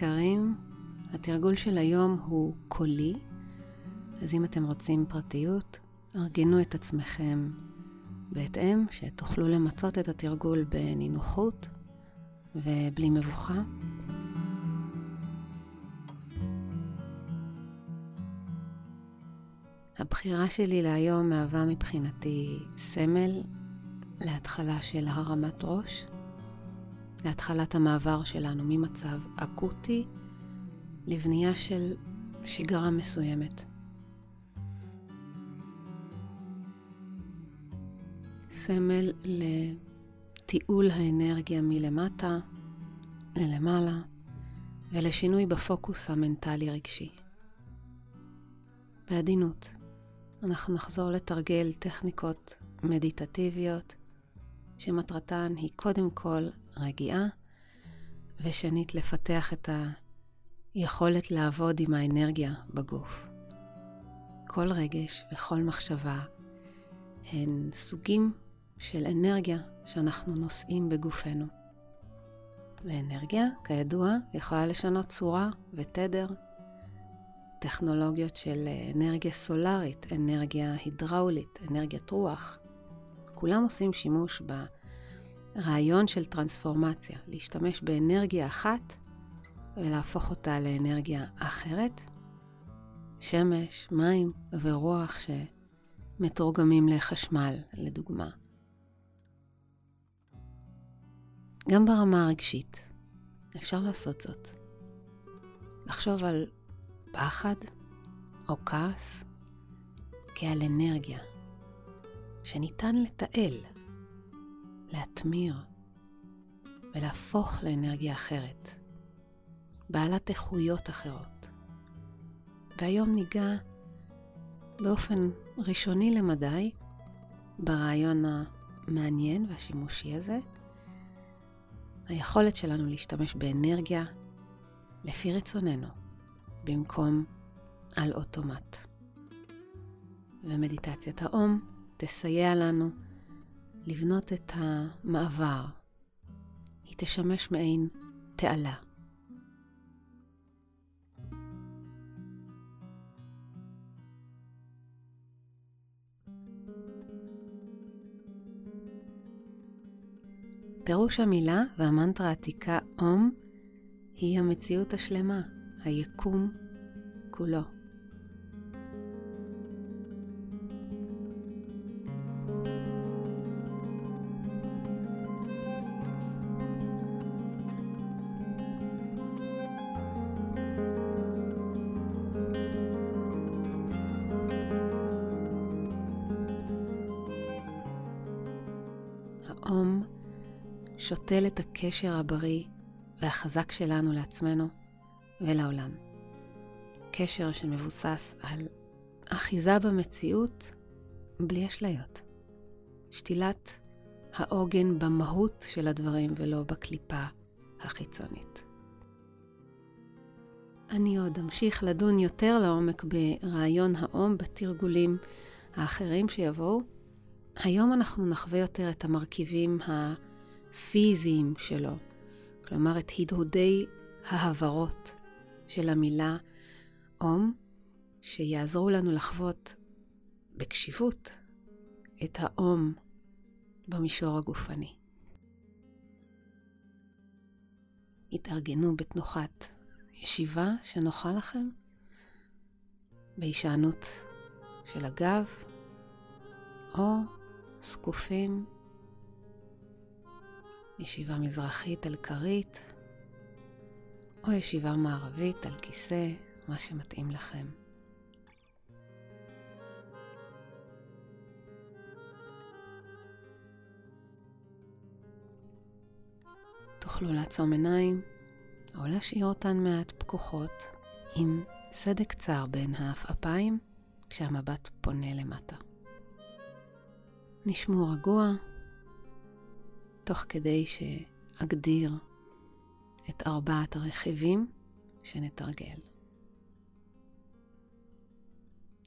יקרים, התרגול של היום הוא קולי, אז אם אתם רוצים פרטיות, ארגנו את עצמכם בהתאם, שתוכלו למצות את התרגול בנינוחות ובלי מבוכה. הבחירה שלי להיום מהווה מבחינתי סמל להתחלה של הרמת ראש, להתחלת המעבר שלנו ממצב אקוטי לבנייה של שגרה מסוימת. סמל לתיעול האנרגיה מלמטה ללמעלה ולשינוי בפוקוס המנטלי-רגשי. בעדינות, אנחנו נחזור לתרגל טכניקות מדיטטיביות שמטרתן היא קודם כל רגיעה, ושנית לפתח את היכולת לעבוד עם האנרגיה בגוף. כל רגש וכל מחשבה הן סוגים של אנרגיה שאנחנו נושאים בגופנו. ואנרגיה, כידוע, יכולה לשנות צורה ותדר. טכנולוגיות של אנרגיה סולארית, אנרגיה הידראולית, אנרגיית רוח. כולם עושים שימוש ברעיון של טרנספורמציה, להשתמש באנרגיה אחת ולהפוך אותה לאנרגיה אחרת. שמש, מים ורוח שמתורגמים לחשמל, לדוגמה. גם ברמה הרגשית אפשר לעשות זאת. לחשוב על פחד או כעס כעל אנרגיה שניתן לתעל, להטמיר ולהפוך לאנרגיה אחרת, בעלת איכויות אחרות. והיום ניגע באופן ראשוני למדי ברעיון המעניין והשימושי הזה, היכולת שלנו להשתמש באנרגיה לפי רצוננו, במקום על אוטומט. ומדיטציית האום תסייע לנו לבנות את המעבר. היא תשמש מעין תעלה. פירוש המילה והמנטרה העתיקה אום היא המציאות השלמה, היקום כולו. שותל את הקשר הבריא והחזק שלנו לעצמנו ולעולם. קשר שמבוסס על אחיזה במציאות בלי אשליות. שתילת העוגן במהות של הדברים ולא בקליפה החיצונית. אני עוד אמשיך לדון יותר לעומק ברעיון האום בתרגולים האחרים שיבואו. היום אנחנו נחווה יותר את המרכיבים הפיזיים שלו, כלומר את הדהודי ההברות של המילה אום, שיעזרו לנו לחוות בקשיבות את האום במישור הגופני. התארגנו בתנוחת ישיבה שנוחה לכם, בהישענות של הגב, או זקופים, ישיבה מזרחית על כרית, או ישיבה מערבית על כיסא, מה שמתאים לכם. תוכלו לעצום עיניים או להשאיר אותן מעט פקוחות עם סדק קצר בין העפעפיים כשהמבט פונה למטה. נשמעו רגוע, תוך כדי שאגדיר את ארבעת הרכיבים שנתרגל.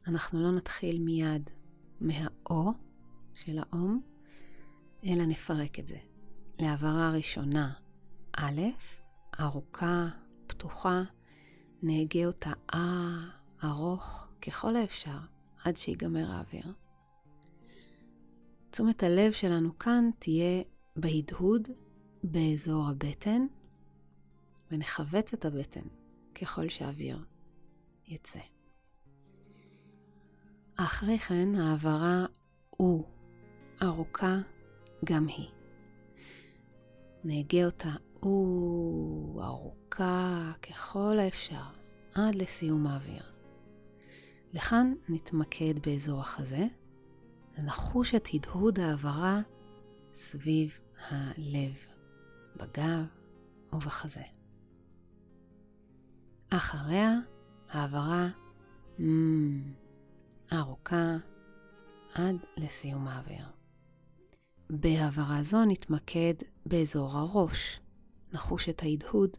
אנחנו לא נתחיל מיד מהאו של האום, אלא נפרק את זה. להעברה ראשונה, א', ארוכה, פתוחה, נהגה אותה אה ארוך ככל האפשר עד שיגמר האוויר. תשומת הלב שלנו כאן תהיה בהדהוד באזור הבטן, ונכווץ את הבטן ככל שהאוויר יצא. אחרי כן העברה הוא ארוכה גם היא. נהגה אותה הוא ארוכה ככל האפשר עד לסיום האוויר. לכאן נתמקד באזור החזה, ונחוש את הדהוד העברה סביב הלב, בגב ובחזה. אחריה העברה mm, ארוכה עד לסיום האוויר. בהעברה זו נתמקד באזור הראש, נחוש את ההדהוד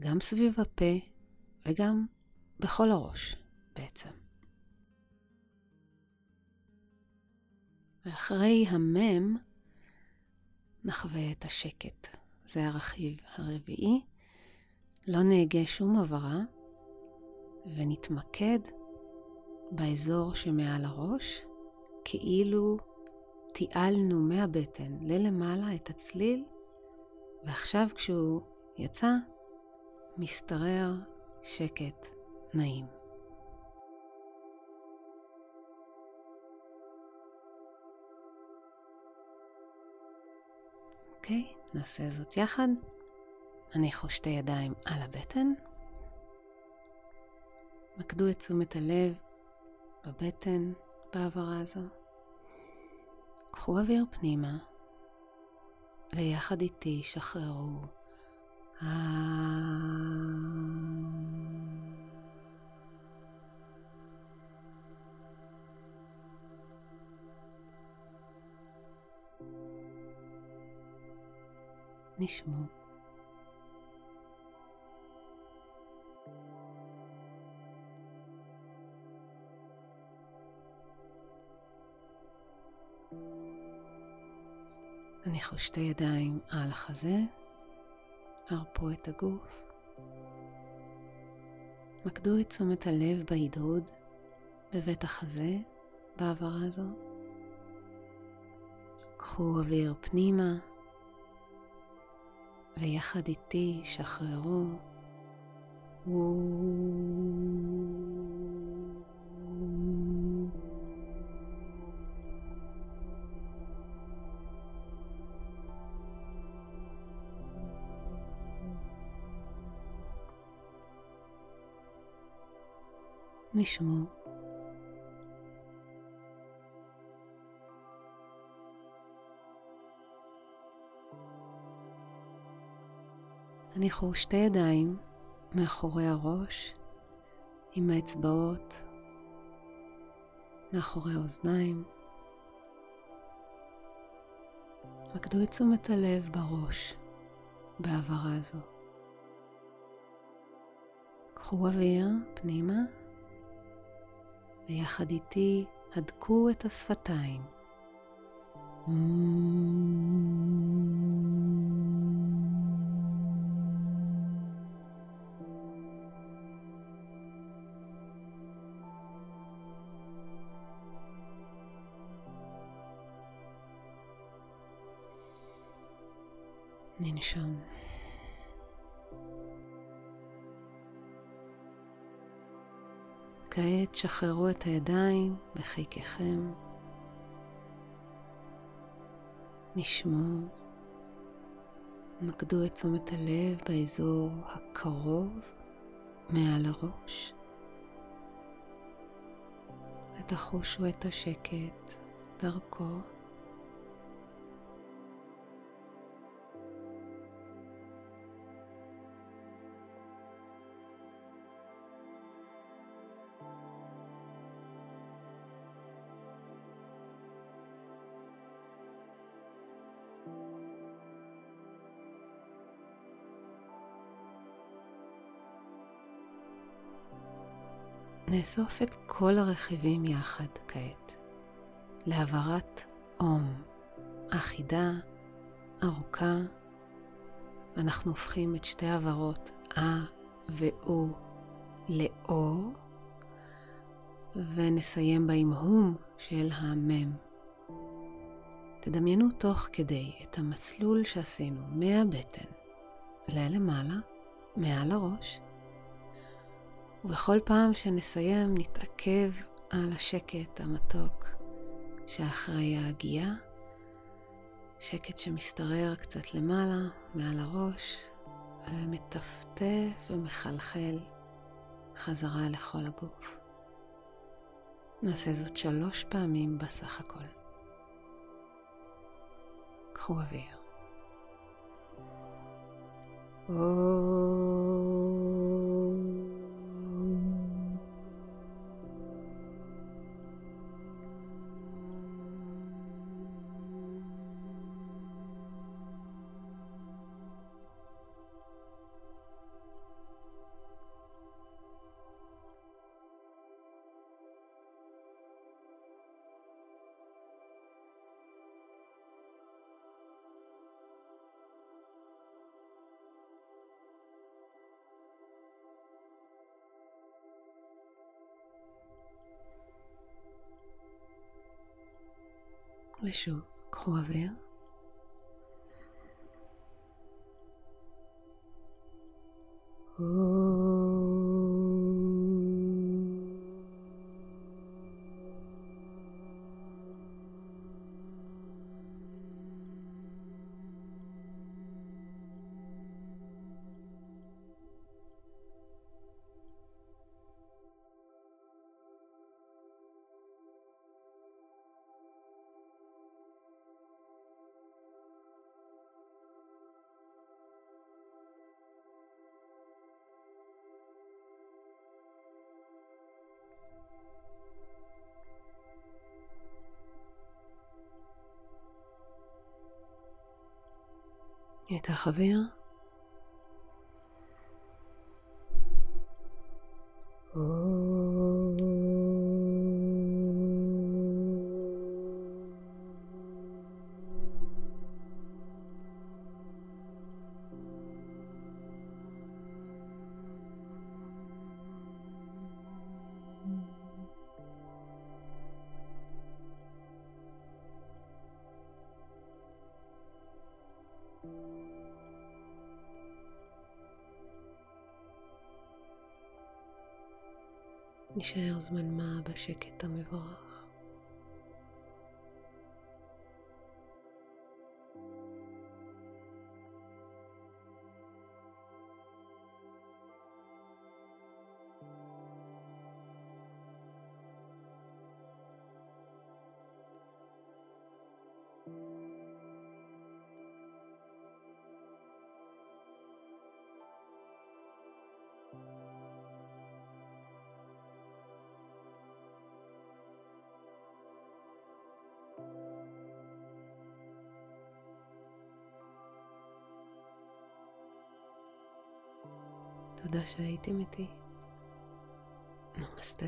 גם סביב הפה וגם בכל הראש בעצם. ואחרי המם נחווה את השקט. זה הרכיב הרביעי. לא נהגה שום הברה ונתמקד באזור שמעל הראש, כאילו תיעלנו מהבטן ללמעלה את הצליל, ועכשיו כשהוא יצא, משתרר שקט נעים. אוקיי, נעשה זאת יחד. הניחו שתי ידיים על הבטן. מקדו את תשומת הלב בבטן בהעברה הזו. קחו אוויר פנימה, ויחד איתי שחררו. נשמו. הניחו שתי ידיים על החזה, הרפו את הגוף. מקדו את תשומת הלב בהדהוד בבית החזה בהעברה הזו. קחו אוויר פנימה, ויחד איתי שחררו. נשמור. הניחו שתי ידיים מאחורי הראש עם האצבעות מאחורי האוזניים. מקדו את תשומת הלב בראש בהעברה זו. קחו אוויר פנימה ויחד איתי הדקו את השפתיים. ננשום. כעת שחררו את הידיים בחיקכם. נשמור. מקדו את תשומת הלב באזור הקרוב מעל הראש. ותחושו את השקט דרכו. נאסוף את כל הרכיבים יחד כעת. להעברת אום אחידה, ארוכה, ואנחנו הופכים את שתי העברות אה ואו לאור, ונסיים בהמהום של המם. תדמיינו תוך כדי את המסלול שעשינו מהבטן ללמעלה, מעל הראש, ובכל פעם שנסיים נתעכב על השקט המתוק שאחרי ההגייה, שקט שמשתרר קצת למעלה, מעל הראש, ומטפטף ומחלחל חזרה לכל הגוף. נעשה זאת שלוש פעמים בסך הכל. קחו אוויר. ושוב, קחו אוויר. ניקח אוויר. נשאר זמן מה בשקט המבורך. תודה שהייתם איתי. נמסטה.